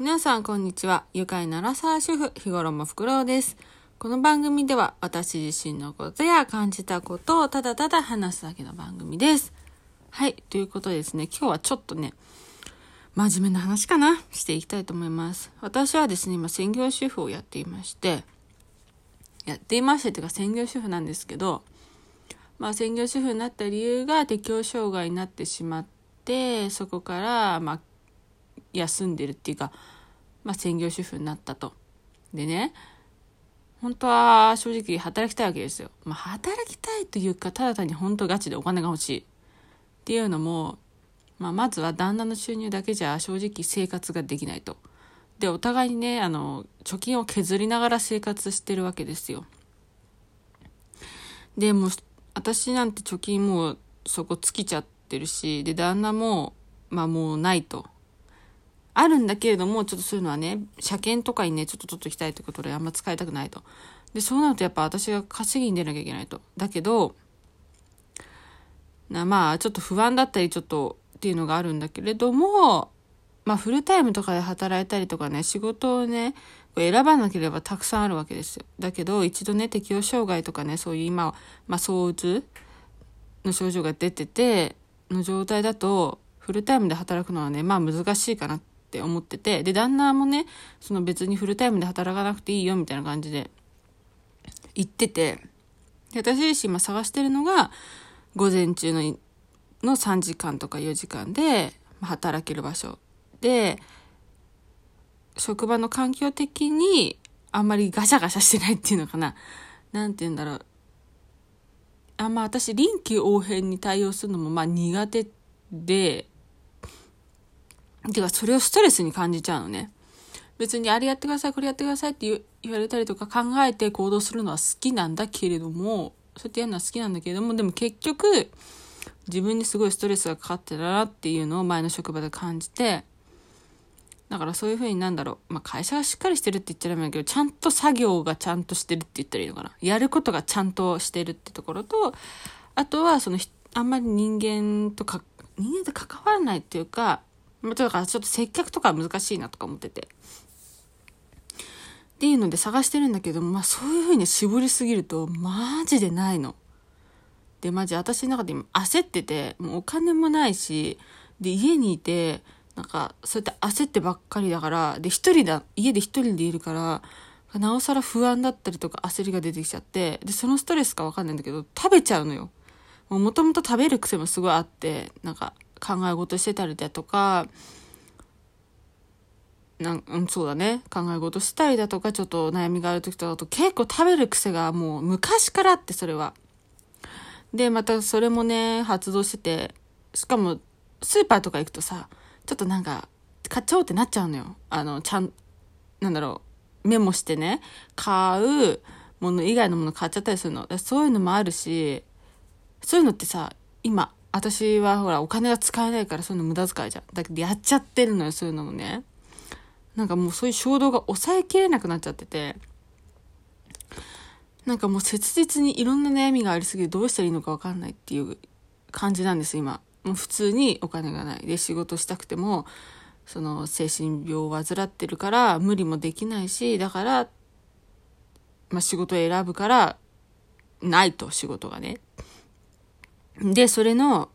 皆さんこんにちは。愉快なラサー主婦、日頃もふくろうです。この番組では私自身のことや感じたことをただただ話すだけの番組です。はい。ということでですね、今日はちょっとね、真面目な話かな？していきたいと思います。私はですね、今専業主婦をやっていまして、やっていましてというか専業主婦なんですけど、まあ専業主婦になった理由が適応障害になってしまって、そこから、まあ、休んでるっていうか、まあ専業主婦になったと。でね、本当は正直働きたいわけですよ。まあ働きたいというか、ただ単に本当ガチでお金が欲しい。っていうのも、まあ、まずは旦那の収入だけじゃ正直生活ができないと。で、お互いにね、あの、貯金を削りながら生活してるわけですよ。で、もう、私なんて貯金もうそこ尽きちゃってるし、で、旦那も、まあもうないと。あるんだけれども、ちょっとそういうのはね、車検とかにね、ちょっと取っときたいということであんま使いたくないと。で、そうなるとやっぱ私が稼ぎに出なきゃいけないと。だけど、なまあ、ちょっと不安だったり、ちょっとっていうのがあるんだけれども、まあ、フルタイムとかで働いたりとかね、仕事をね、選ばなければたくさんあるわけですよ。だけど、一度ね、適応障害とかね、そういう今、まあ、躁うつの症状が出てて、の状態だと、フルタイムで働くのはね、まあ難しいかなって思ってて、で、旦那もね、その別にフルタイムで働かなくていいよ、みたいな感じで言ってて、で、私自身今探してるのが、午前中のの3時間とか4時間で働ける場所で職場の環境的にあんまりガシャガシャしてないっていうのかな。なんて言うんだろう。あんま私臨機応変に対応するのもまあ苦手でてかそれをストレスに感じちゃうのね。別にあれやってくださいこれやってくださいって言われたりとか考えて行動するのは好きなんだけれどもそうやってやるのは好きなんだけれどもでも結局自分にすごいストレスがかかってたなっていうのを前の職場で感じてだからそういうふうになんだろう、まあ、会社がしっかりしてるって言っちゃダメだけどちゃんと作業がちゃんとしてるって言ったらいいのかな。やることがちゃんとしてるってところとあとはそのあんまり人間とか人間と関わらないっていうか、だからちょっと接客とか難しいなとか思ってて。っていうので探してるんだけど、まあそういう風に絞りすぎるとマジでないの。で、マジ私の中で今焦ってて、もうお金もないし、で、家にいて、なんか、そうやって焦ってばっかりだから、で、一人だ、家で一人でいるから、なおさら不安だったりとか焦りが出てきちゃって、で、そのストレスかわかんないんだけど、食べちゃうのよ。もともと食べる癖もすごいあって、なんか、考え事してたりだとか、なんうん、そうだね。考え事したりだとか、ちょっと悩みがある時とかだと結構食べる癖がもう昔からあって、それは。で、またそれもね、発動してて、しかも、スーパーとか行くとさ、ちょっとなんか、買っちゃおうってなっちゃうのよ。あの、ちゃん、なんだろう、メモしてね、買うもの以外のもの買っちゃったりするの。そういうのもあるし、そういうのってさ、今、私はほらお金が使えないからそういうの無駄遣いじゃん。だけどやっちゃってるのよ、そういうのもね。なんかもうそういう衝動が抑えきれなくなっちゃってて。なんかもう切実にいろんな悩みがありすぎてどうしたらいいのかわかんないっていう感じなんです、今。もう普通にお金がない。で、仕事したくても、その精神病を患ってるから無理もできないし、だから、まあ仕事を選ぶから、ないと、仕事がね。で、それの、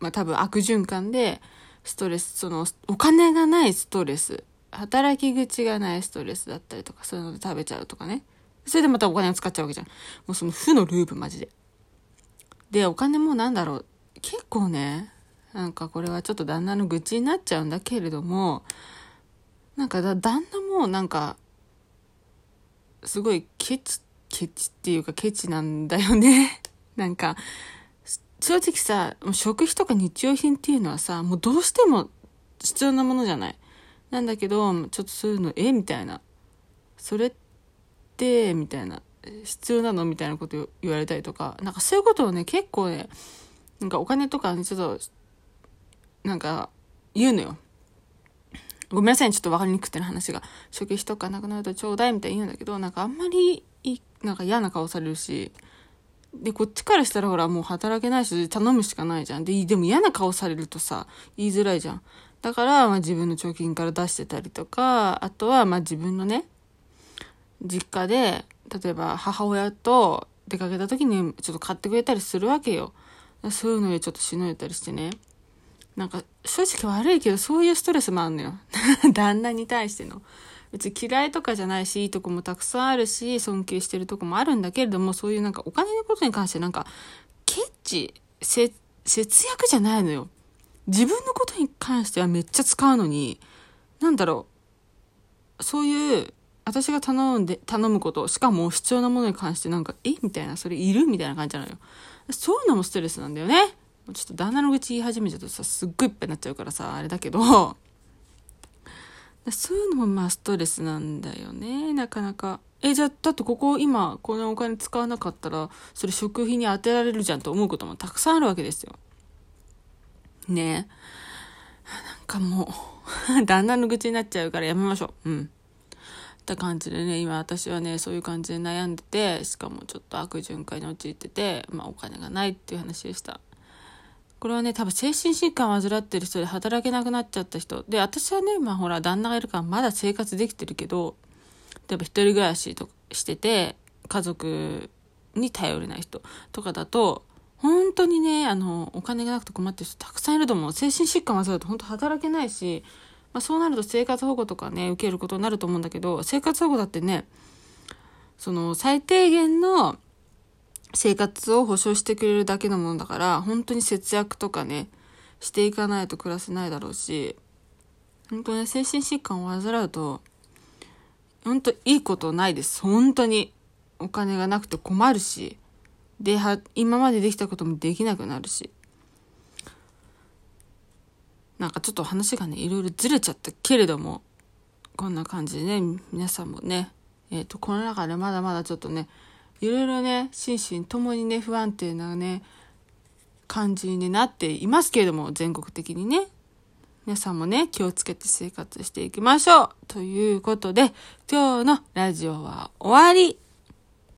まあ、多分悪循環で、ストレス、その、お金がないストレス、働き口がないストレスだったりとか、そういうので食べちゃうとかね。それでまたお金を使っちゃうわけじゃん。もうその負のループ、マジで。で、お金もなんだろう、結構ね、なんかこれはちょっと旦那の愚痴になっちゃうんだけれども、なんかだ、旦那もなんか、すごいケチ、ケチっていうかケチなんだよね。なんか、正直さ、食費とか日用品っていうのはさ、もうどうしても必要なものじゃない。なんだけど、ちょっとそういうの、えみたいな。それって、みたいな。必要なの？みたいなこと言われたりとか。なんかそういうことをね、結構ね、なんかお金とかね、ちょっと、なんか、言うのよ。ごめんなさい、ちょっと分かりにくくての話が。食費とかなくなるとちょうだいみたいに言うんだけど、なんかあんまりいい、なんか嫌な顔されるし、で、こっちからしたらほらもう働けないし頼むしかないじゃん。で、でも嫌な顔されるとさ、言いづらいじゃん。だから、まあ自分の貯金から出してたりとか、あとはまあ自分のね、実家で、例えば母親と出かけた時にちょっと買ってくれたりするわけよ。そういうのでちょっとしのいたりしてね。なんか正直悪いけどそういうストレスもあんのよ。旦那に対しての。別に嫌いとかじゃないし、いいとこもたくさんあるし、尊敬してるとこもあるんだけれども、そういうなんかお金のことに関してなんか、ケチ、節約じゃないのよ。自分のことに関してはめっちゃ使うのに、なんだろう、そういう、私が頼んで、頼むこと、しかも必要なものに関してなんか、え？みたいな、それいるみたいな感じなのよ。そういうのもストレスなんだよね。ちょっと旦那の愚痴言い始めちゃうとさ、すっごいいっぱいになっちゃうからさ、あれだけど、そういうのもまあストレスなんだよね、なかなか。え、じゃあ、だってここ今、このお金使わなかったら、それ食費に当てられるじゃんと思うこともたくさんあるわけですよ。ねなんかもう 旦那の愚痴になっちゃうからやめましょう。うん。った感じでね、今私はね、そういう感じで悩んでて、しかもちょっと悪循環に陥ってて、まあお金がないっていう話でした。これはね、多分精神疾患を患ってる人で働けなくなっちゃった人。で、私はね、まあほら、旦那がいるからまだ生活できてるけど、例えば一人暮らしとしてて、家族に頼れない人とかだと、本当にね、あの、お金がなくて困ってる人たくさんいると思う。精神疾患を患うと本当働けないし、まあ、そうなると生活保護とかね、受けることになると思うんだけど、生活保護だってね、その最低限の生活を保障してくれるだけのものだから、本当に節約とかね、していかないと暮らせないだろうし、本当ね、精神疾患を患うと、本当いいことないです。本当に。お金がなくて困るし。で、今までできたこともできなくなるし。なんかちょっと話がね、いろいろずれちゃったけれども、こんな感じでね、皆さんもね、えっ、ー、と、この中でまだまだちょっとね、いろいろね、心身ともにね、不安定なね、感じになっていますけれども、全国的にね。皆さんもね、気をつけて生活していきましょうということで、今日のラジオは終わり